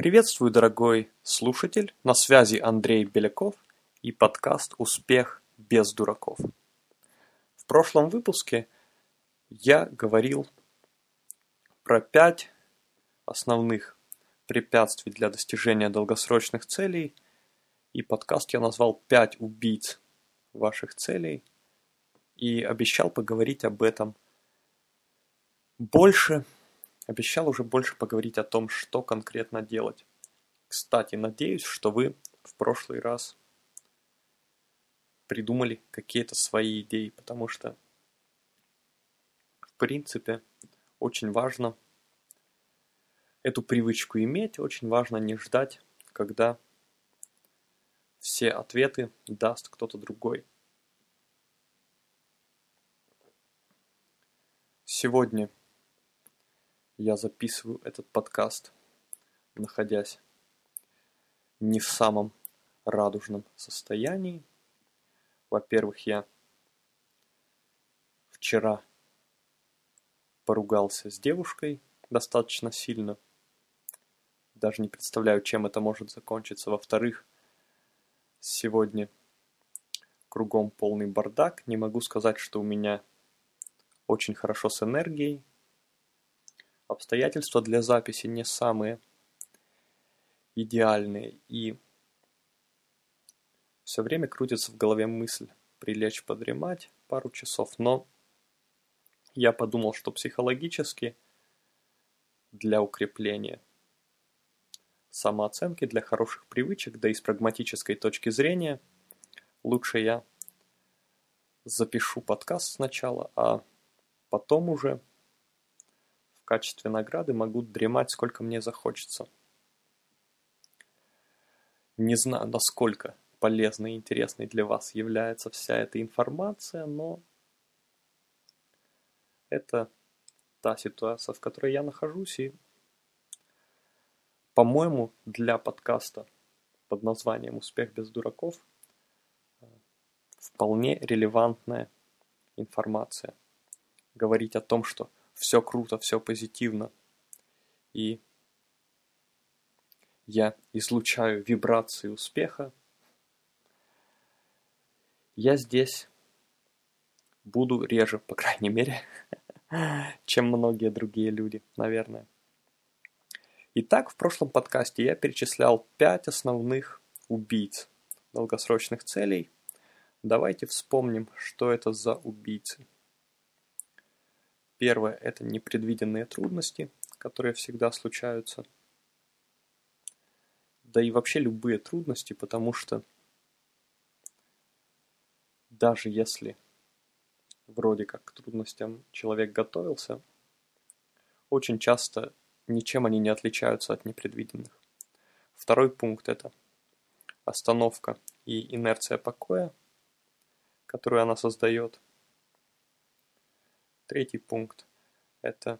Приветствую, дорогой слушатель! На связи Андрей Беляков и подкаст «Успех без дураков». В прошлом выпуске я говорил про пять основных препятствий для достижения долгосрочных целей, и подкаст я назвал «Пять убийц ваших целей» и обещал поговорить об этом больше – Обещал уже больше поговорить о том, что конкретно делать. Кстати, надеюсь, что вы в прошлый раз придумали какие-то свои идеи, потому что, в принципе, очень важно эту привычку иметь, очень важно не ждать, когда все ответы даст кто-то другой. Сегодня я записываю этот подкаст, находясь не в самом радужном состоянии. Во-первых, я вчера поругался с девушкой достаточно сильно. Даже не представляю, чем это может закончиться. Во-вторых, сегодня кругом полный бардак. Не могу сказать, что у меня очень хорошо с энергией. Обстоятельства для записи не самые идеальные, и все время крутится в голове мысль прилечь подремать пару часов, но я подумал, что психологически для укрепления самооценки, для хороших привычек, да и с прагматической точки зрения, лучше я запишу подкаст сначала, а потом уже качестве награды могу дремать сколько мне захочется. Не знаю, насколько полезной и интересной для вас является вся эта информация, но это та ситуация, в которой я нахожусь, и, по-моему, для подкаста под названием «Успех без дураков» вполне релевантная информация. Говорить о том, что все круто, все позитивно. И я излучаю вибрации успеха. Я здесь буду реже, по крайней мере, чем многие другие люди, наверное. Итак, в прошлом подкасте я перечислял пять основных убийц долгосрочных целей. Давайте вспомним, что это за убийцы. Первое – это непредвиденные трудности, которые всегда случаются. Да и вообще любые трудности, потому что даже если вроде как к трудностям человек готовился, очень часто ничем они не отличаются от непредвиденных. Второй пункт – это остановка и инерция покоя, которую она создает – Третий пункт – это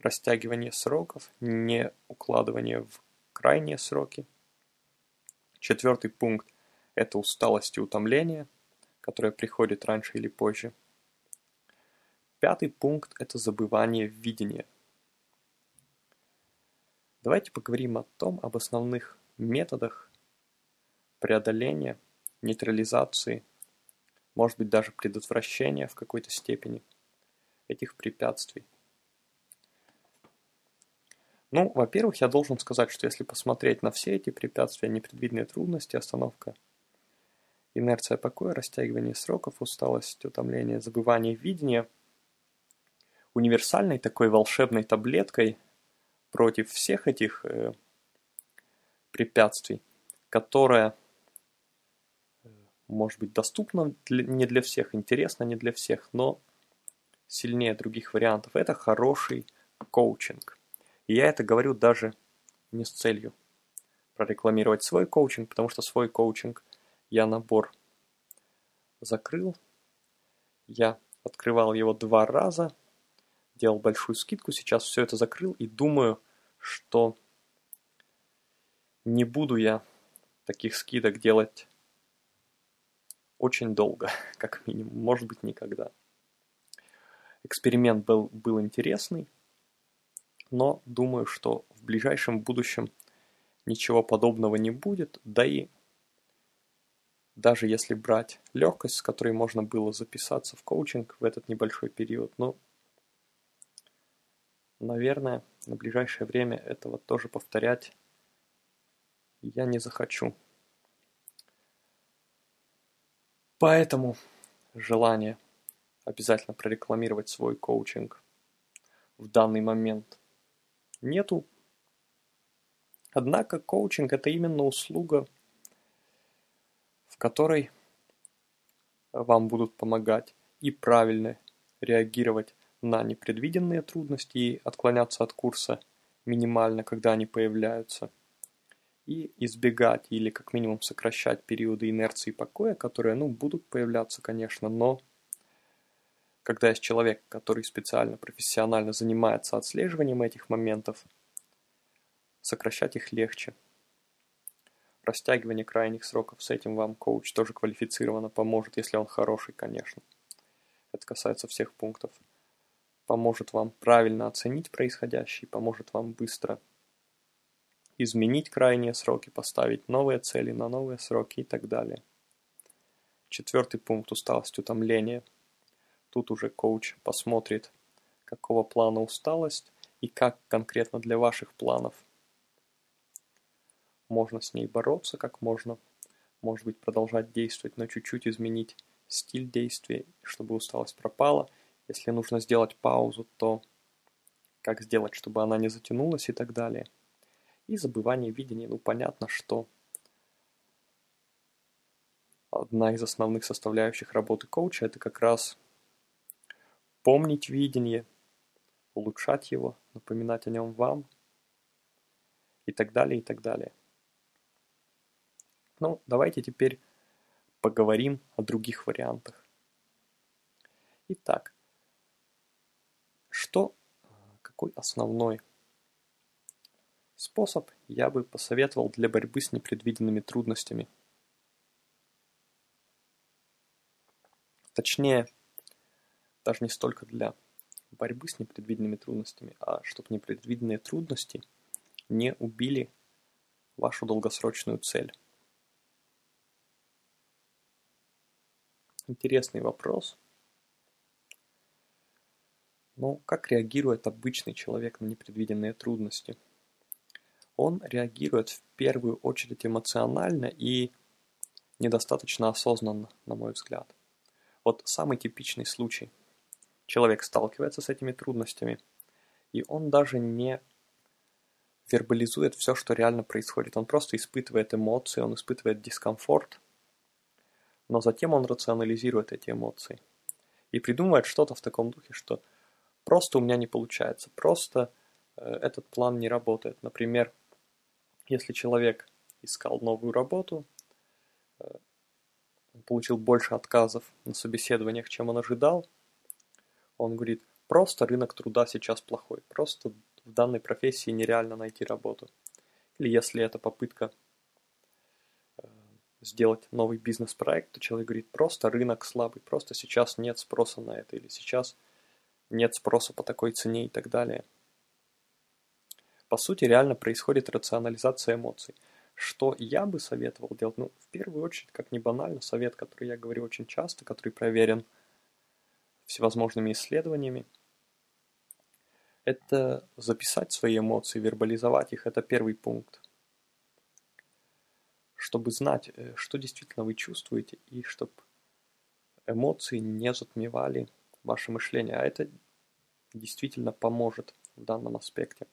растягивание сроков, не укладывание в крайние сроки. Четвертый пункт – это усталость и утомление, которое приходит раньше или позже. Пятый пункт – это забывание видения. Давайте поговорим о том, об основных методах преодоления, нейтрализации, может быть даже предотвращения в какой-то степени – этих препятствий? Ну, во-первых, я должен сказать, что если посмотреть на все эти препятствия, непредвиденные трудности, остановка, инерция покоя, растягивание сроков, усталость, утомление, забывание видения, универсальной такой волшебной таблеткой против всех этих э, препятствий, которая э, может быть доступна для, не для всех, интересна не для всех, но сильнее других вариантов, это хороший коучинг. И я это говорю даже не с целью прорекламировать свой коучинг, потому что свой коучинг я набор закрыл. Я открывал его два раза, делал большую скидку, сейчас все это закрыл и думаю, что не буду я таких скидок делать очень долго, как минимум, может быть никогда. Эксперимент был, был интересный, но думаю, что в ближайшем будущем ничего подобного не будет, да и даже если брать легкость, с которой можно было записаться в коучинг в этот небольшой период, ну, наверное, на ближайшее время этого тоже повторять я не захочу. Поэтому желание обязательно прорекламировать свой коучинг в данный момент нету. Однако коучинг это именно услуга, в которой вам будут помогать и правильно реагировать на непредвиденные трудности и отклоняться от курса минимально, когда они появляются, и избегать или как минимум сокращать периоды инерции покоя, которые, ну, будут появляться, конечно, но когда есть человек, который специально, профессионально занимается отслеживанием этих моментов, сокращать их легче растягивание крайних сроков. С этим вам коуч тоже квалифицированно поможет, если он хороший, конечно. Это касается всех пунктов. Поможет вам правильно оценить происходящее, поможет вам быстро изменить крайние сроки, поставить новые цели на новые сроки и так далее. Четвертый пункт – усталость, утомление. Тут уже коуч посмотрит, какого плана усталость и как конкретно для ваших планов – можно с ней бороться как можно, может быть продолжать действовать, но чуть-чуть изменить стиль действия, чтобы усталость пропала. Если нужно сделать паузу, то как сделать, чтобы она не затянулась и так далее. И забывание видения. Ну, понятно, что одна из основных составляющих работы коуча – это как раз помнить видение, улучшать его, напоминать о нем вам и так далее, и так далее. Ну, давайте теперь поговорим о других вариантах. Итак, что, какой основной способ я бы посоветовал для борьбы с непредвиденными трудностями? Точнее, даже не столько для борьбы с непредвиденными трудностями, а чтобы непредвиденные трудности не убили вашу долгосрочную цель. Интересный вопрос. Но как реагирует обычный человек на непредвиденные трудности? Он реагирует в первую очередь эмоционально и недостаточно осознанно, на мой взгляд. Вот самый типичный случай. Человек сталкивается с этими трудностями, и он даже не вербализует все, что реально происходит. Он просто испытывает эмоции, он испытывает дискомфорт – но затем он рационализирует эти эмоции и придумывает что-то в таком духе, что просто у меня не получается, просто э, этот план не работает. Например, если человек искал новую работу, э, получил больше отказов на собеседованиях, чем он ожидал, он говорит, просто рынок труда сейчас плохой, просто в данной профессии нереально найти работу. Или если это попытка сделать новый бизнес-проект, то человек говорит, просто рынок слабый, просто сейчас нет спроса на это, или сейчас нет спроса по такой цене и так далее. По сути, реально происходит рационализация эмоций. Что я бы советовал делать? Ну, в первую очередь, как не банально, совет, который я говорю очень часто, который проверен всевозможными исследованиями, это записать свои эмоции, вербализовать их. Это первый пункт чтобы знать, э, что действительно вы чувствуете, и чтобы эмоции не затмевали ваше мышление. А это действительно поможет в данном аспекте.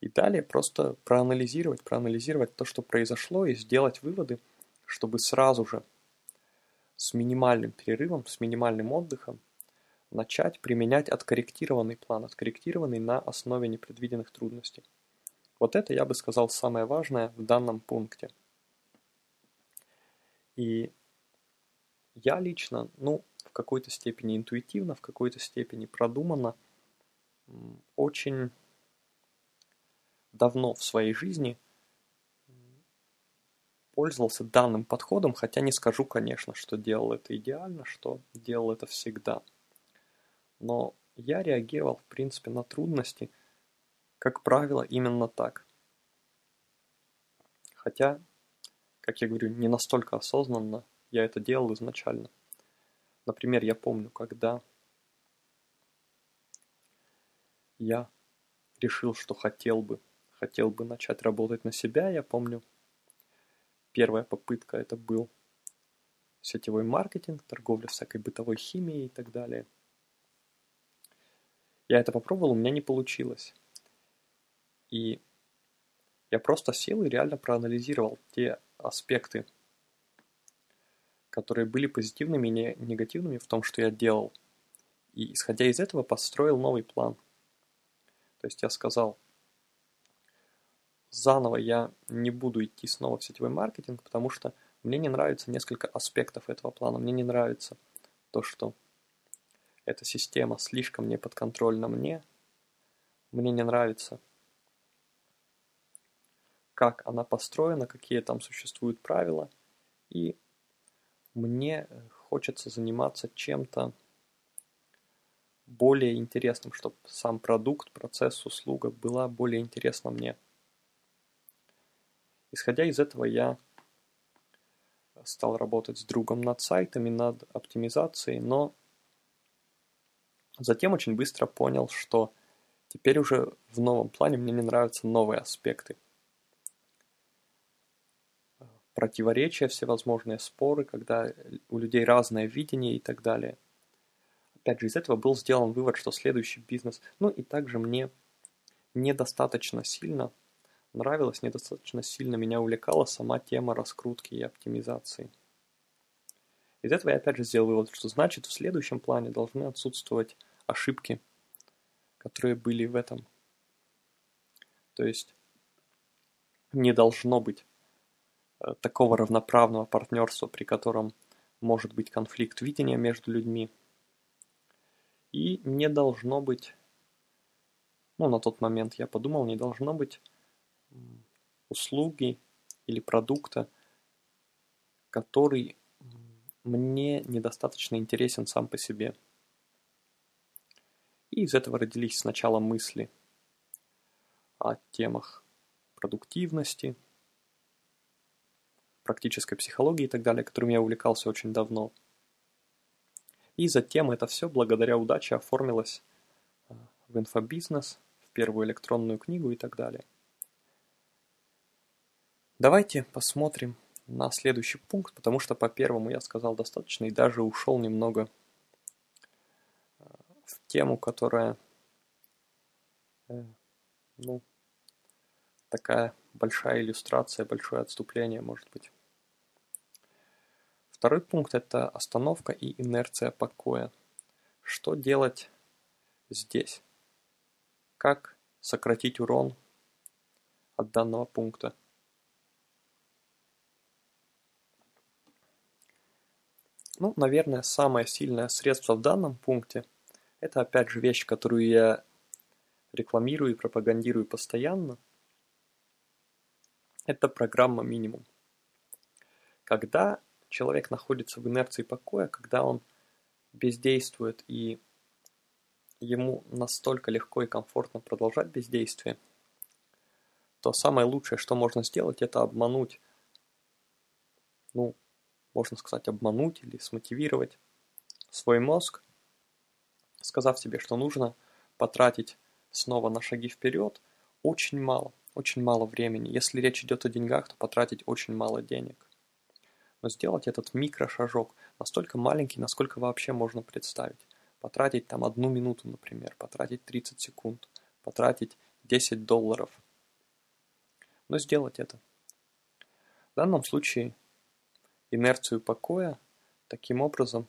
И далее просто проанализировать, проанализировать то, что произошло, и сделать выводы, чтобы сразу же с минимальным перерывом, с минимальным отдыхом начать применять откорректированный план, откорректированный на основе непредвиденных трудностей. Вот это, я бы сказал, самое важное в данном пункте. И я лично, ну, в какой-то степени интуитивно, в какой-то степени продуманно, очень давно в своей жизни пользовался данным подходом, хотя не скажу, конечно, что делал это идеально, что делал это всегда. Но я реагировал, в принципе, на трудности – Как правило, именно так. Хотя, как я говорю, не настолько осознанно я это делал изначально. Например, я помню, когда я решил, что хотел бы, хотел бы начать работать на себя, я помню, первая попытка это был сетевой маркетинг, торговля всякой бытовой химией и так далее. Я это попробовал, у меня не получилось. И я просто сел и реально проанализировал те аспекты, которые были позитивными и негативными в том, что я делал. И исходя из этого построил новый план. То есть я сказал, заново я не буду идти снова в сетевой маркетинг, потому что мне не нравится несколько аспектов этого плана. Мне не нравится то, что эта система слишком не подконтрольна мне. Мне не нравится, как она построена, какие там существуют правила. И мне хочется заниматься чем-то более интересным, чтобы сам продукт, процесс, услуга была более интересна мне. Исходя из этого, я стал работать с другом над сайтами, над оптимизацией, но затем очень быстро понял, что теперь уже в новом плане мне не нравятся новые аспекты. Противоречия, всевозможные споры, когда у людей разное видение и так далее. Опять же, из этого был сделан вывод, что следующий бизнес, ну и также мне недостаточно сильно нравилось, недостаточно сильно меня увлекала сама тема раскрутки и оптимизации. Из этого я опять же сделал вывод, что значит в следующем плане должны отсутствовать ошибки, которые были в этом. То есть не должно быть э, такого равноправного партнерства, при котором может быть конфликт видения между людьми. И не должно быть, ну на тот момент я подумал, не должно быть услуги или продукта, который мне недостаточно интересен сам по себе. И из этого родились сначала мысли о темах продуктивности, практической психологии и так далее, которыми я увлекался очень давно. И затем это все благодаря удаче оформилось э, в инфобизнес, в первую электронную книгу и так далее. Давайте посмотрим на следующий пункт, потому что по первому я сказал достаточно и даже ушел немного э, в тему, которая э, ну, такая большая иллюстрация, большое отступление может быть. Второй пункт – это остановка и инерция покоя. Что делать здесь? Как сократить урон от данного пункта? Ну, наверное, самое сильное средство в данном пункте – это опять же вещь, которую я рекламирую и пропагандирую постоянно. Это программа минимум. Когда человек находится в инерции покоя, когда он бездействует и ему настолько легко и комфортно продолжать бездействие, то самое лучшее, что можно сделать, это обмануть ну, можно сказать, обмануть или смотивировать свой мозг, сказав себе, что нужно потратить снова на шаги вперед очень мало, очень мало времени. Если речь идет о деньгах, то потратить очень мало денег. Но сделать этот микрошажок настолько маленький, насколько вообще можно представить. Потратить там одну минуту, например, потратить 30 секунд, потратить 10 долларов. Но сделать это. В данном случае инерцию покоя, таким образом,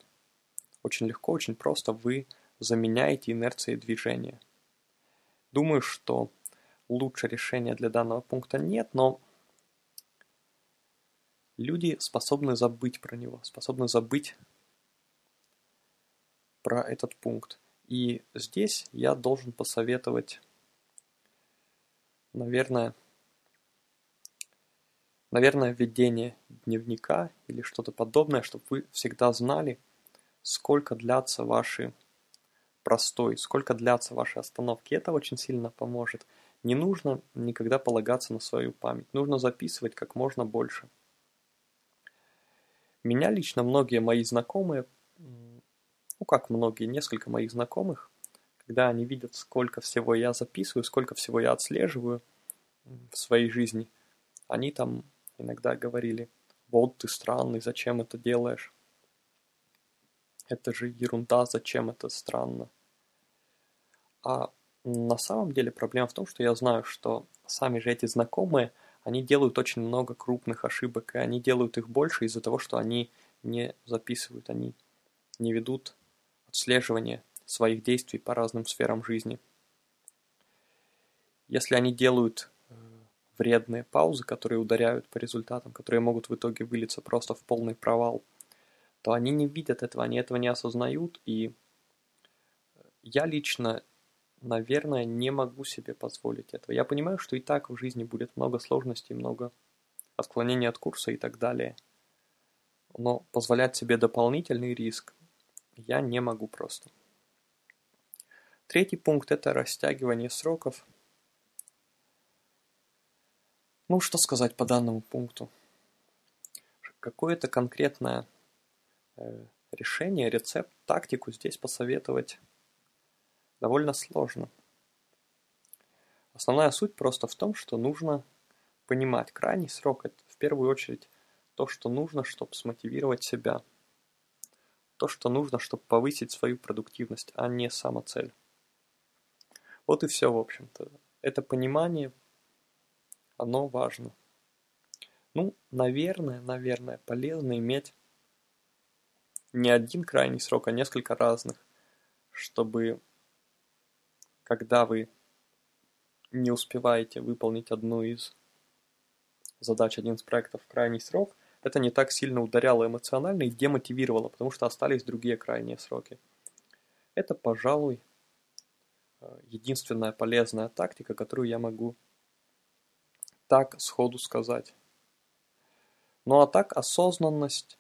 очень легко, очень просто вы заменяете инерцией движения. Думаю, что лучше решения для данного пункта нет, но люди способны забыть про него, способны забыть про этот пункт. И здесь я должен посоветовать, наверное, наверное, ведение дневника или что-то подобное, чтобы вы всегда знали, сколько длятся ваши простой, сколько длятся ваши остановки. Это очень сильно поможет. Не нужно никогда полагаться на свою память. Нужно записывать как можно больше. Меня лично многие мои знакомые, ну как многие, несколько моих знакомых, когда они видят, сколько всего я записываю, сколько всего я отслеживаю в своей жизни, они там иногда говорили, вот ты странный, зачем это делаешь? Это же ерунда, зачем это странно? А на самом деле проблема в том, что я знаю, что сами же эти знакомые, они делают очень много крупных ошибок, и они делают их больше из-за того, что они не записывают, они не ведут отслеживание своих действий по разным сферам жизни. Если они делают вредные паузы, которые ударяют по результатам, которые могут в итоге вылиться просто в полный провал, то они не видят этого, они этого не осознают, и я лично, наверное, не могу себе позволить этого. Я понимаю, что и так в жизни будет много сложностей, много отклонений от курса и так далее. Но позволять себе дополнительный риск я не могу просто. Третий пункт – это растягивание сроков. Ну, что сказать по данному пункту? Какое-то конкретное э, решение, рецепт, тактику здесь посоветовать довольно сложно. Основная суть просто в том, что нужно понимать крайний срок – это в первую очередь то, что нужно, чтобы смотивировать себя. То, что нужно, чтобы повысить свою продуктивность, а не самоцель. Вот и все, в общем-то. Это понимание, оно важно. Ну, наверное, наверное, полезно иметь не один крайний срок, а несколько разных, чтобы когда вы не успеваете выполнить одну из задач, один из проектов в крайний срок, это не так сильно ударяло эмоционально и демотивировало, потому что остались другие крайние сроки. Это, пожалуй, Э, единственная полезная тактика, которую я могу так сходу сказать. Ну а так осознанность,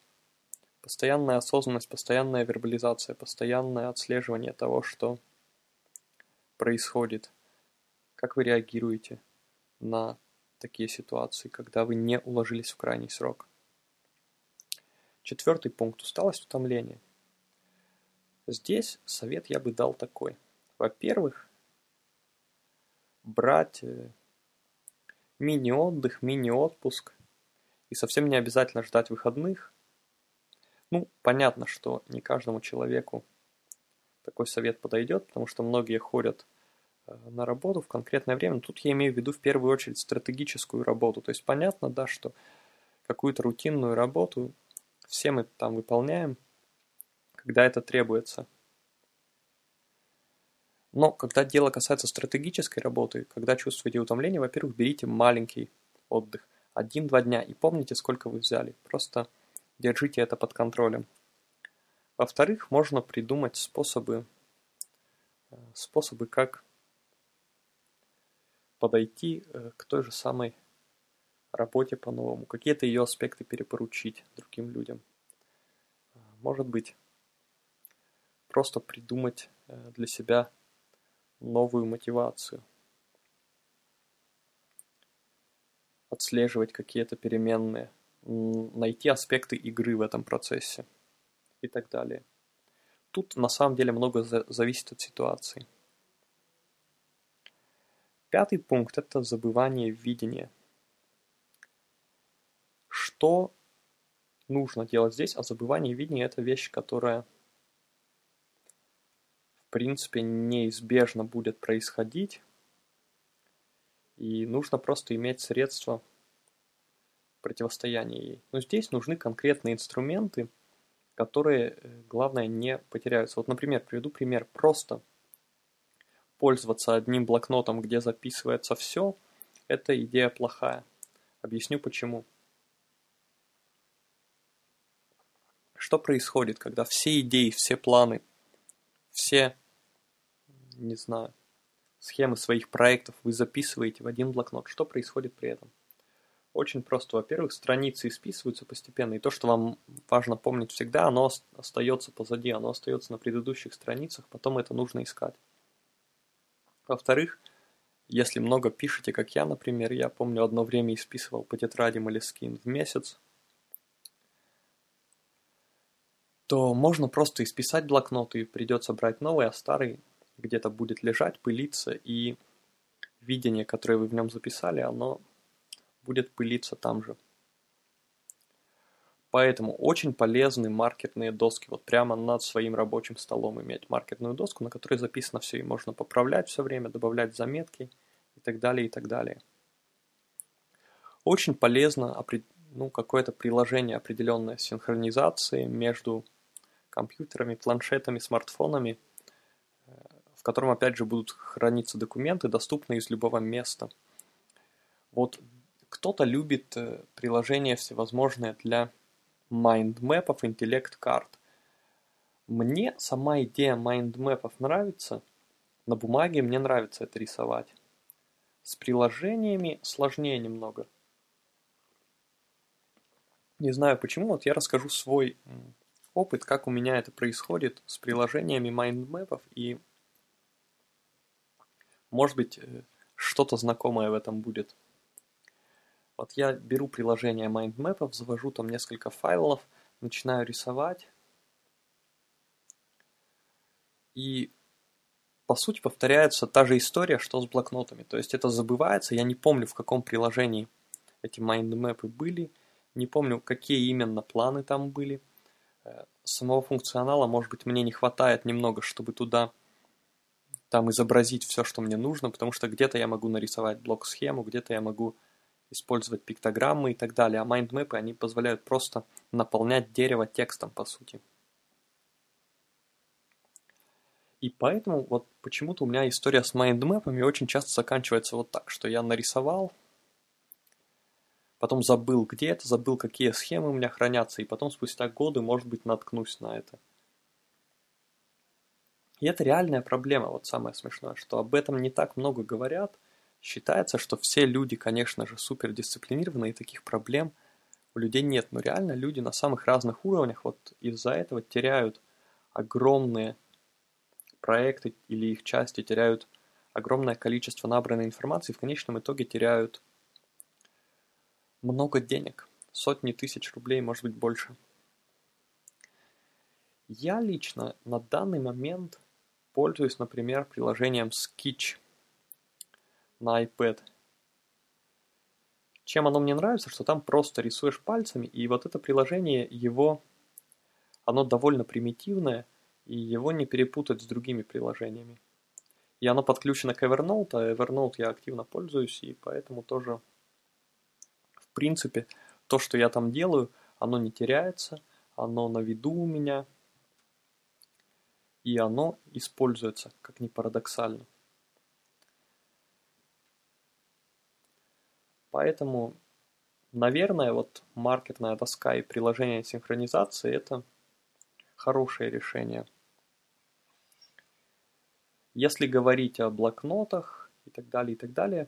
постоянная осознанность, постоянная вербализация, постоянное отслеживание того, что происходит, как вы реагируете на такие ситуации, когда вы не уложились в крайний срок. Четвертый пункт – усталость, утомление. Здесь совет я бы дал такой. Во-первых, брать э, мини-отдых, мини-отпуск. И совсем не обязательно ждать выходных. Ну, понятно, что не каждому человеку такой совет подойдет, потому что многие ходят э, на работу в конкретное время. Тут я имею в виду в первую очередь стратегическую работу. То есть понятно, да, что какую-то рутинную работу все мы там выполняем, когда это требуется. Но когда дело касается стратегической работы, когда чувствуете утомление, во-первых, берите маленький отдых. Один-два дня и помните, сколько вы взяли. Просто держите это под контролем. Во-вторых, можно придумать способы, э, способы, как подойти э, к той же самой работе по-новому, какие-то ее аспекты перепоручить другим людям. Может быть, просто придумать э, для себя новую мотивацию. Отслеживать какие-то переменные, найти аспекты игры в этом процессе и так далее. Тут на самом деле много зависит от ситуации. Пятый пункт – это забывание видения. Что нужно делать здесь? А забывание видения – это вещь, которая принципе неизбежно будет происходить. И нужно просто иметь средства противостояния ей. Но здесь нужны конкретные инструменты, которые, э, главное, не потеряются. Вот, например, приведу пример. Просто пользоваться одним блокнотом, где записывается все, это идея плохая. Объясню почему. Что происходит, когда все идеи, все планы, все не знаю, схемы своих проектов вы записываете в один блокнот. Что происходит при этом? Очень просто. Во-первых, страницы исписываются постепенно, и то, что вам важно помнить всегда, оно остается позади, оно остается на предыдущих страницах, потом это нужно искать. Во-вторых, Если много пишете, как я, например, я помню, одно время исписывал по тетради Moleskine в месяц, то можно просто исписать блокнот, и придется брать новый, а старый где-то будет лежать, пылиться, и видение, которое вы в нем записали, оно будет пылиться там же. Поэтому очень полезны маркетные доски. Вот прямо над своим рабочим столом иметь маркетную доску, на которой записано все, и можно поправлять все время, добавлять заметки и так далее, и так далее. Очень полезно ну, какое-то приложение определенной синхронизации между компьютерами, планшетами, смартфонами, в котором, опять же, будут храниться документы, доступные из любого места. Вот кто-то любит э, приложения всевозможные для майндмэпов, интеллект-карт. Мне сама идея майндмэпов нравится. На бумаге мне нравится это рисовать. С приложениями сложнее немного. Не знаю почему, вот я расскажу свой опыт, как у меня это происходит с приложениями майндмэпов и может быть э, что-то знакомое в этом будет. Вот я беру приложение майндмэпов, завожу там несколько файлов, начинаю рисовать. И по сути повторяется та же история, что с блокнотами. То есть это забывается, я не помню в каком приложении эти майндмэпы были, не помню какие именно планы там были. Э, самого функционала, может быть, мне не хватает немного, чтобы туда там изобразить все, что мне нужно, потому что где-то я могу нарисовать блок-схему, где-то я могу использовать пиктограммы и так далее, а майндмэпы, они позволяют просто наполнять дерево текстом, по сути. И поэтому вот почему-то у меня история с майндмэпами очень часто заканчивается вот так, что я нарисовал, потом забыл где это, забыл какие схемы у меня хранятся, и потом спустя годы, может быть, наткнусь на это. И это реальная проблема, вот самое смешное, что об этом не так много говорят, Считается, что все люди, конечно же, супер дисциплинированы, и таких проблем у людей нет. Но реально люди на самых разных уровнях вот из-за этого теряют огромные проекты или их части, теряют огромное количество набранной информации, в конечном итоге теряют много денег, сотни тысяч рублей, может быть больше. Я лично на данный момент пользуюсь, например, приложением Sketch на iPad. Чем оно мне нравится, что там просто рисуешь пальцами, и вот это приложение, его, оно довольно примитивное, и его не перепутать с другими приложениями. И оно подключено к Evernote, а Evernote я активно пользуюсь, и поэтому тоже, в принципе, то, что я там делаю, оно не теряется, оно на виду у меня, и оно используется, как ни парадоксально. Поэтому, наверное, вот маркетная доска и приложение синхронизации – это хорошее решение. Если говорить о блокнотах и так далее, и так далее,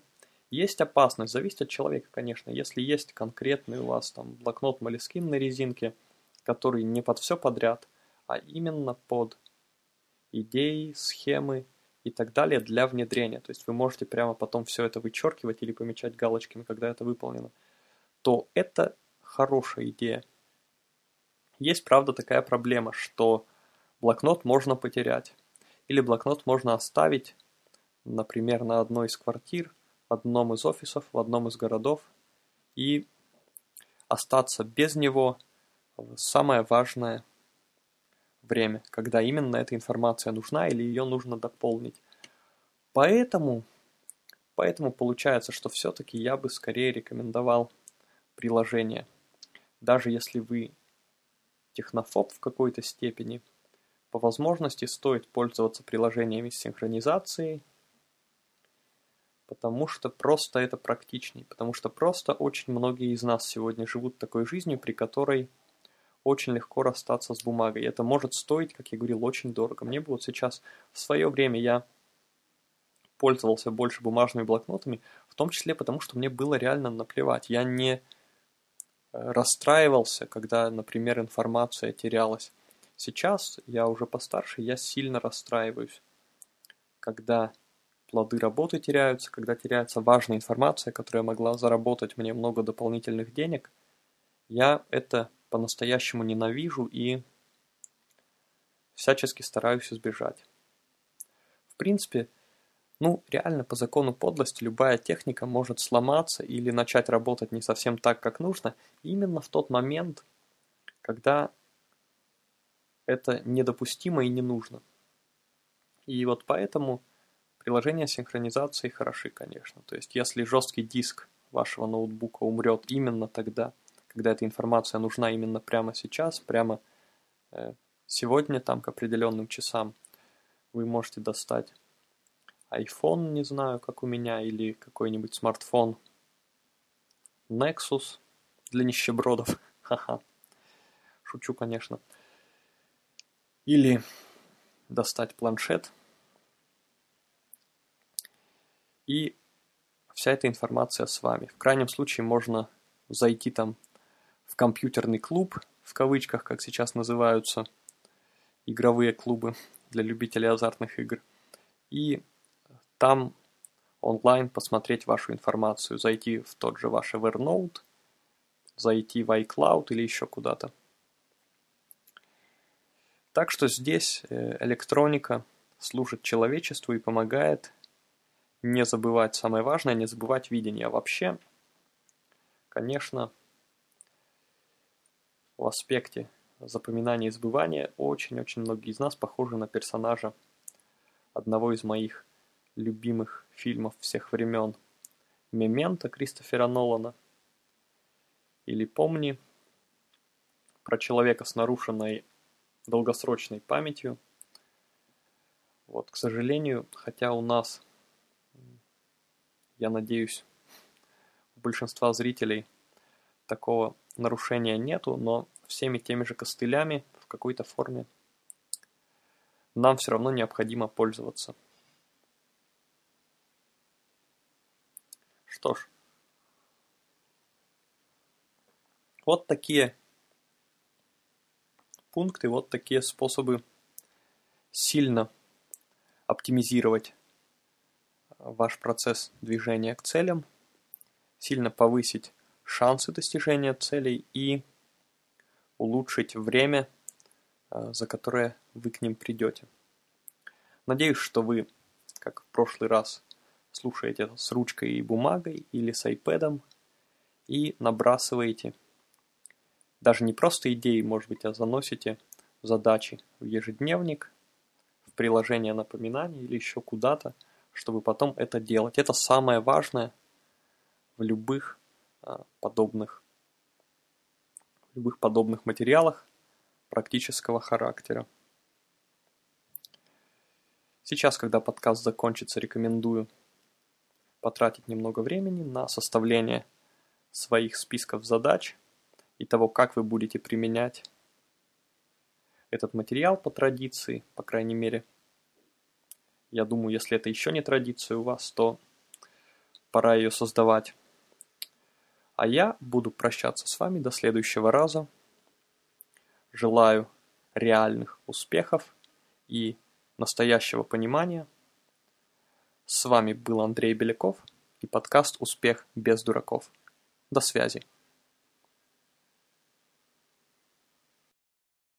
есть опасность, зависит от человека, конечно. Если есть конкретный у вас там блокнот Moleskine на резинке, который не под все подряд, а именно под идеи, схемы и так далее для внедрения. То есть вы можете прямо потом все это вычеркивать или помечать галочками, когда это выполнено. То это хорошая идея. Есть, правда, такая проблема, что блокнот можно потерять. Или блокнот можно оставить, например, на одной из квартир, в одном из офисов, в одном из городов, и остаться без него самое важное время, когда именно эта информация нужна или ее нужно дополнить. Поэтому, поэтому получается, что все-таки я бы скорее рекомендовал приложение. Даже если вы технофоб в какой-то степени, по возможности стоит пользоваться приложениями с синхронизацией, потому что просто это практичнее, потому что просто очень многие из нас сегодня живут такой жизнью, при которой очень легко расстаться с бумагой. Это может стоить, как я говорил, очень дорого. Мне бы вот сейчас, в свое время я пользовался больше бумажными блокнотами, в том числе потому, что мне было реально наплевать. Я не э, расстраивался, когда, например, информация терялась. Сейчас я уже постарше, я сильно расстраиваюсь, когда плоды работы теряются, когда теряется важная информация, которая могла заработать мне много дополнительных денег, я это по-настоящему ненавижу и всячески стараюсь избежать. В принципе, ну, реально по закону подлости любая техника может сломаться или начать работать не совсем так, как нужно, именно в тот момент, когда это недопустимо и не нужно. И вот поэтому приложения синхронизации хороши, конечно. То есть, если жесткий диск вашего ноутбука умрет именно тогда, когда эта информация нужна именно прямо сейчас, прямо э, сегодня, там, к определенным часам, вы можете достать iPhone, не знаю, как у меня, или какой-нибудь смартфон Nexus для нищебродов. Ха-ха. Шучу, конечно. Или достать планшет. И вся эта информация с вами. В крайнем случае можно зайти там компьютерный клуб, в кавычках, как сейчас называются, игровые клубы для любителей азартных игр, и там онлайн посмотреть вашу информацию, зайти в тот же ваш Evernote, зайти в iCloud или еще куда-то. Так что здесь э, электроника служит человечеству и помогает не забывать самое важное, не забывать видение. А вообще, конечно, в аспекте запоминания и забывания очень-очень многие из нас похожи на персонажа одного из моих любимых фильмов всех времен. «Мементо» Кристофера Нолана. Или «Помни» про человека с нарушенной долгосрочной памятью. Вот, к сожалению, хотя у нас, я надеюсь, у большинства зрителей такого нарушения нету, но всеми теми же костылями в какой-то форме нам все равно необходимо пользоваться. Что ж, вот такие пункты, вот такие способы сильно оптимизировать ваш процесс движения к целям, сильно повысить шансы достижения целей и улучшить время, а, за которое вы к ним придете. Надеюсь, что вы, как в прошлый раз, слушаете это с ручкой и бумагой или с iPad и набрасываете даже не просто идеи, может быть, а заносите задачи в ежедневник, в приложение напоминаний или еще куда-то, чтобы потом это делать. Это самое важное в любых подобных в любых подобных материалах практического характера. Сейчас, когда подкаст закончится, рекомендую потратить немного времени на составление своих списков задач – и того, как вы будете применять этот материал по традиции, по крайней мере. Я думаю, если это еще не традиция у вас, то пора ее создавать. А я буду прощаться с вами до следующего раза. Желаю реальных успехов и настоящего понимания. С вами был Андрей Беляков и подкаст «Успех без дураков». До связи.